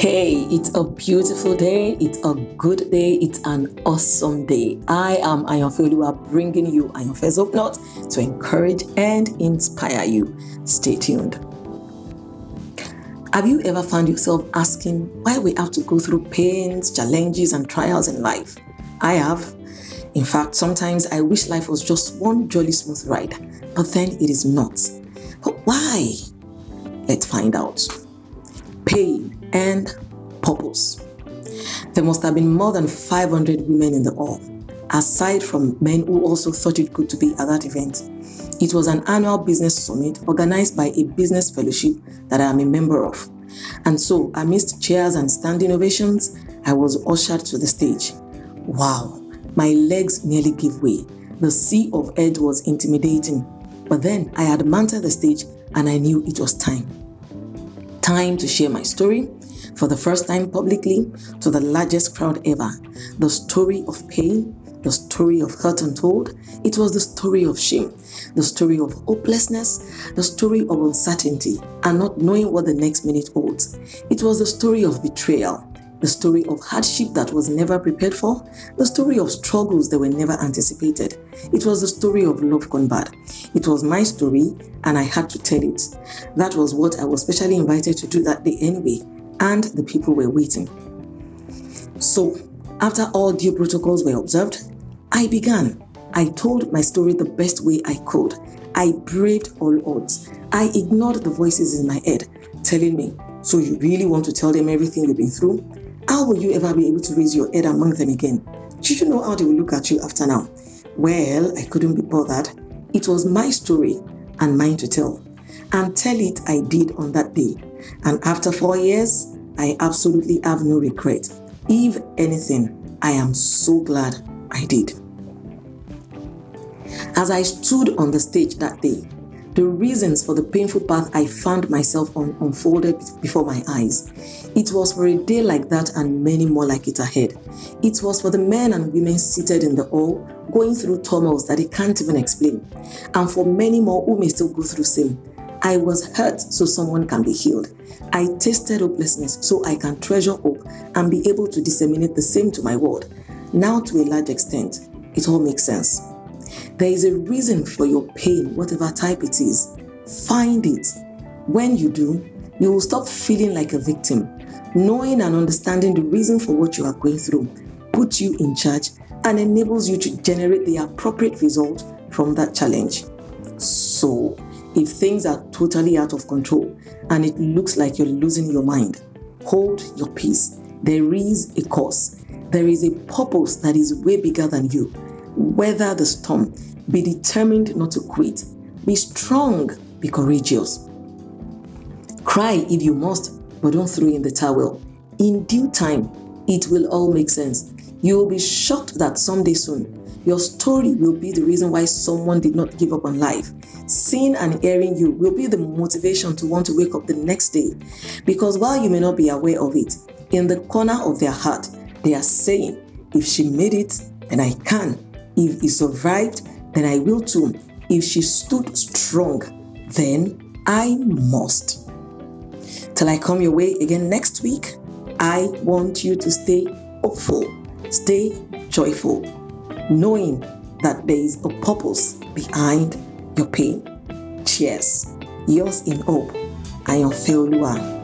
Hey, it's a beautiful day, it's a good day, it's an awesome day. I am Ayanfelua bringing you Ayanfe's Hope Not to encourage and inspire you. Stay tuned. Have you ever found yourself asking why we have to go through pains, challenges, and trials in life? I have. In fact, sometimes I wish life was just one jolly smooth ride, but then it is not. But why? Let's find out. Pain and purpose. There must have been more than 500 women in the hall, aside from men who also thought it good to be at that event. It was an annual business summit organized by a business fellowship that I am a member of. And so, amidst cheers and standing ovations, I was ushered to the stage. Wow, my legs nearly gave way. The sea of heads was intimidating. But then I had mounted the stage and I knew it was time. Time to share my story for the first time publicly to the largest crowd ever. The story of pain, the story of hurt untold. It was the story of shame, the story of hopelessness, the story of uncertainty and not knowing what the next minute holds. It was the story of betrayal, the story of hardship that was never prepared for, the story of struggles that were never anticipated. It was the story of love gone bad. It was my story, and I had to tell it. That was what I was specially invited to do that day anyway, and the people were waiting. So, after all due protocols were observed, I began. I told my story the best way I could. I braved all odds. I ignored the voices in my head telling me, So you really want to tell them everything you've been through? How will you ever be able to raise your head among them again? Do you know how they will look at you after now? Well, I couldn't be bothered. It was my story and mine to tell. And tell it I did on that day. And after four years, I absolutely have no regret. If anything, I am so glad I did. As I stood on the stage that day, the reasons for the painful path I found myself on unfolded before my eyes. It was for a day like that and many more like it ahead. It was for the men and women seated in the hall going through turmoils that they can't even explain, and for many more who may still go through same. I was hurt so someone can be healed. I tasted hopelessness so I can treasure hope and be able to disseminate the same to my world. Now, to a large extent, it all makes sense. There is a reason for your pain, whatever type it is. Find it. When you do, you will stop feeling like a victim. Knowing and understanding the reason for what you are going through puts you in charge and enables you to generate the appropriate result from that challenge. So, if things are totally out of control and it looks like you're losing your mind, hold your peace. There is a cause, there is a purpose that is way bigger than you. Weather the storm, be determined not to quit, be strong, be courageous. Cry if you must, but don't throw in the towel. In due time, it will all make sense. You will be shocked that someday soon, your story will be the reason why someone did not give up on life. Seeing and hearing you will be the motivation to want to wake up the next day. Because while you may not be aware of it, in the corner of their heart, they are saying, If she made it, then I can. If he survived, then I will too. If she stood strong, then I must. Till I come your way again next week, I want you to stay hopeful, stay joyful, knowing that there is a purpose behind your pain. Cheers. Yours in hope, I am Feolua.